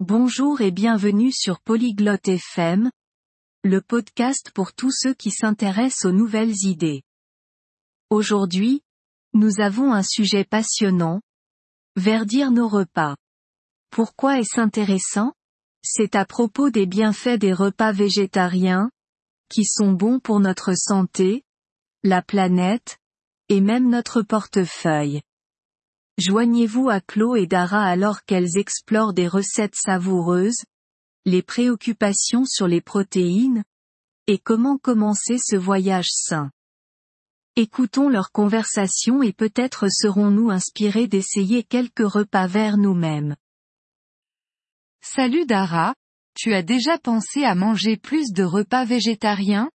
Bonjour et bienvenue sur Polyglotte FM, le podcast pour tous ceux qui s'intéressent aux nouvelles idées. Aujourd'hui, nous avons un sujet passionnant. Verdir nos repas. Pourquoi est-ce intéressant? C'est à propos des bienfaits des repas végétariens, qui sont bons pour notre santé, la planète, et même notre portefeuille. Joignez-vous à Chlo et Dara alors qu'elles explorent des recettes savoureuses, les préoccupations sur les protéines, et comment commencer ce voyage sain. Écoutons leur conversation et peut-être serons-nous inspirés d'essayer quelques repas verts nous-mêmes. Salut Dara, tu as déjà pensé à manger plus de repas végétariens?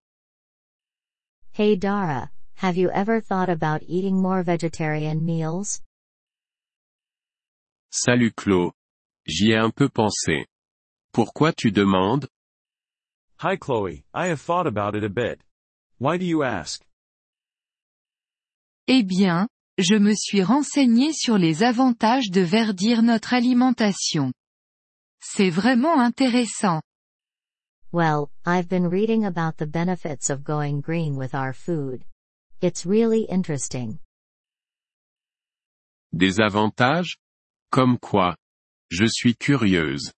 Hey Dara, have you ever thought about eating more vegetarian meals? Salut Chlo. J'y ai un peu pensé. Pourquoi tu demandes? Hi Chloe, I have thought about it a bit. Why do you ask? Eh bien, je me suis renseigné sur les avantages de verdir notre alimentation. C'est vraiment intéressant. Well, I've been reading about the benefits of going green with our food. It's really interesting. Des avantages? Comme quoi? Je suis curieuse.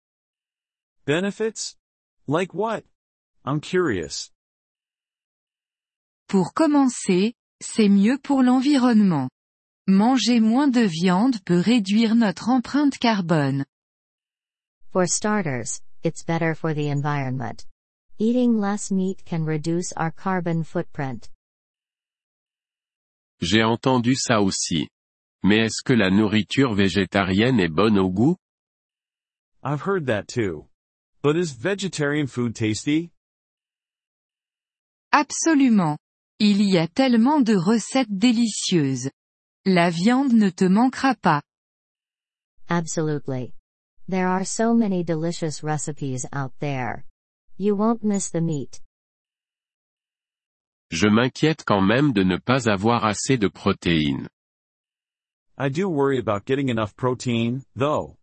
Benefits? Like what? I'm curious. Pour commencer, c'est mieux pour l'environnement. Manger moins de viande peut réduire notre empreinte carbone. For starters, it's better for the environment. Eating less meat can reduce our carbon footprint. J'ai entendu ça aussi. Mais est-ce que la nourriture végétarienne est bonne au goût? I've heard that too. But is vegetarian food tasty? Absolument. Il y a tellement de recettes délicieuses. La viande ne te manquera pas. Absolutely. There are so many delicious recipes out there. You won't miss the meat. Je m'inquiète quand même de ne pas avoir assez de protéines. I do worry about getting enough protein, though.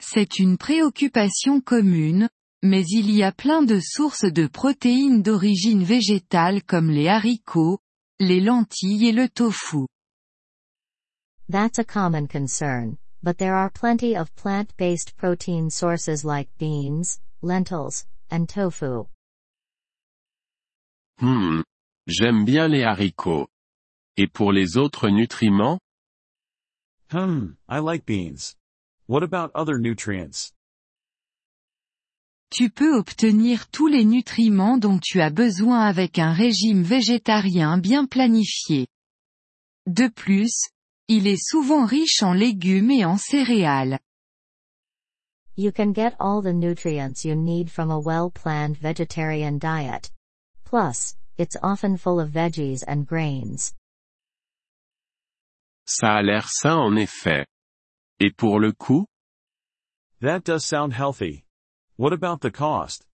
C'est une préoccupation commune, mais il y a plein de sources de protéines d'origine végétale comme les haricots, les lentilles et le tofu. That's a common concern, but there are plenty of plant-based protein sources like beans, lentils, and tofu. Hmm. J'aime bien les haricots. Et pour les autres nutriments? Hmm, I like beans. What about other nutrients? Tu peux obtenir tous les nutriments dont tu as besoin avec un régime végétarien bien planifié. De plus, il est souvent riche en légumes et en céréales. You can get all the nutrients you need from a well-planned vegetarian diet. Plus, it's often full of veggies and grains. Ça a l'air sain en effet. Et pour le coût? That does sound healthy. What about the cost?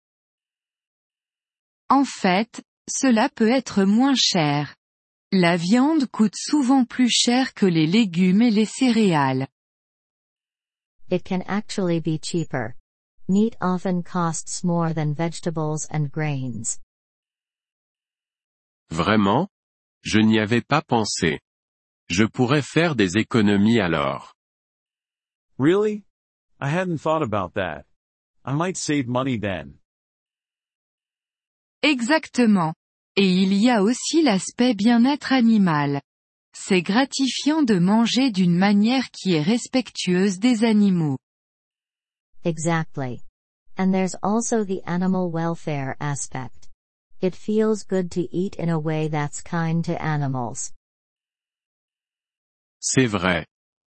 En fait, cela peut être moins cher. La viande coûte souvent plus cher que les légumes et les céréales. It can actually be cheaper. Meat often costs more than vegetables and grains. Vraiment? Je n'y avais pas pensé. Je pourrais faire des économies alors. Really? I hadn't thought about that. I might save money then. Exactement. Et il y a aussi l'aspect bien-être animal. C'est gratifiant de manger d'une manière qui est respectueuse des animaux. Exactly. And there's also the animal welfare aspect. It feels good to eat in a way that's kind to animals. C'est vrai.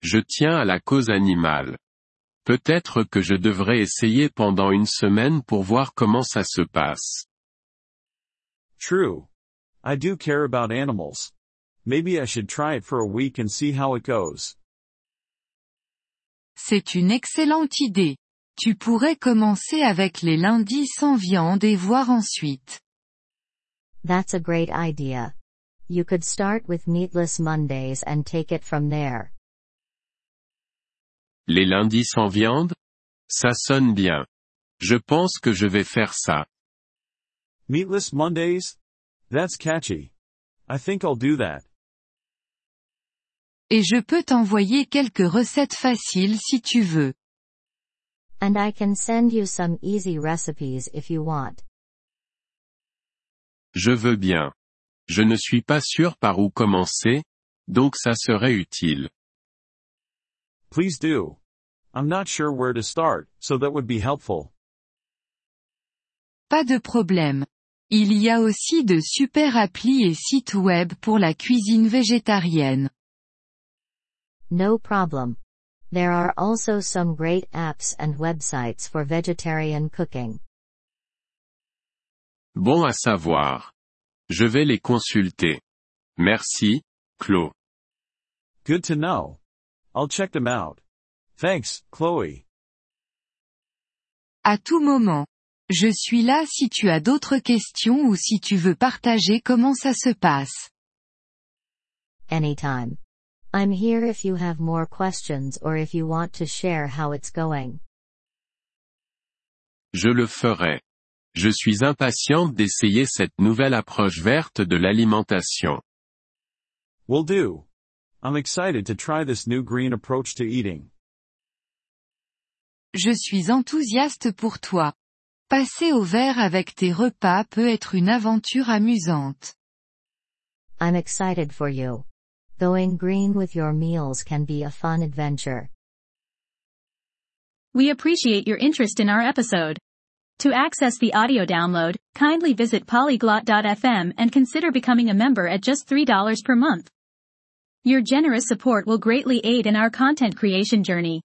Je tiens à la cause animale. Peut-être que je devrais essayer pendant une semaine pour voir comment ça se passe. True. I do care about animals. Maybe I should try it for a week and see how it goes. C'est une excellente idée. Tu pourrais commencer avec les lundis sans viande et voir ensuite. That's a great idea. You could start with meatless Mondays and take it from there. Les lundis sans viande? Ça sonne bien. Je pense que je vais faire ça. Meatless Mondays? That's catchy. I think I'll do that. Et je peux t'envoyer quelques recettes faciles si tu veux. And I can send you some easy recipes if you want. Je veux bien. Je ne suis pas sûr par où commencer, donc ça serait utile. Please do. I'm not sure where to start, so that would be helpful. Pas de problème. Il y a aussi de super applis et sites web pour la cuisine végétarienne. No problem. There are also some great apps and websites for vegetarian cooking. Bon à savoir. Je vais les consulter. Merci, Chloe. Good to know. I'll check them out. Thanks, Chloe. À tout moment. Je suis là si tu as d'autres questions ou si tu veux partager comment ça se passe. Anytime. I'm here if you have more questions or if you want to share how it's going. Je le ferai. Je suis impatiente d'essayer cette nouvelle approche verte de l'alimentation. Will do. I'm excited to try this new green approach to eating. Je suis enthousiaste pour toi. Passer au vert avec tes repas peut être une aventure amusante. I'm excited for you. Going green with your meals can be a fun adventure. We appreciate your interest in our episode. To access the audio download, kindly visit polyglot.fm and consider becoming a member at just $3 per month. Your generous support will greatly aid in our content creation journey.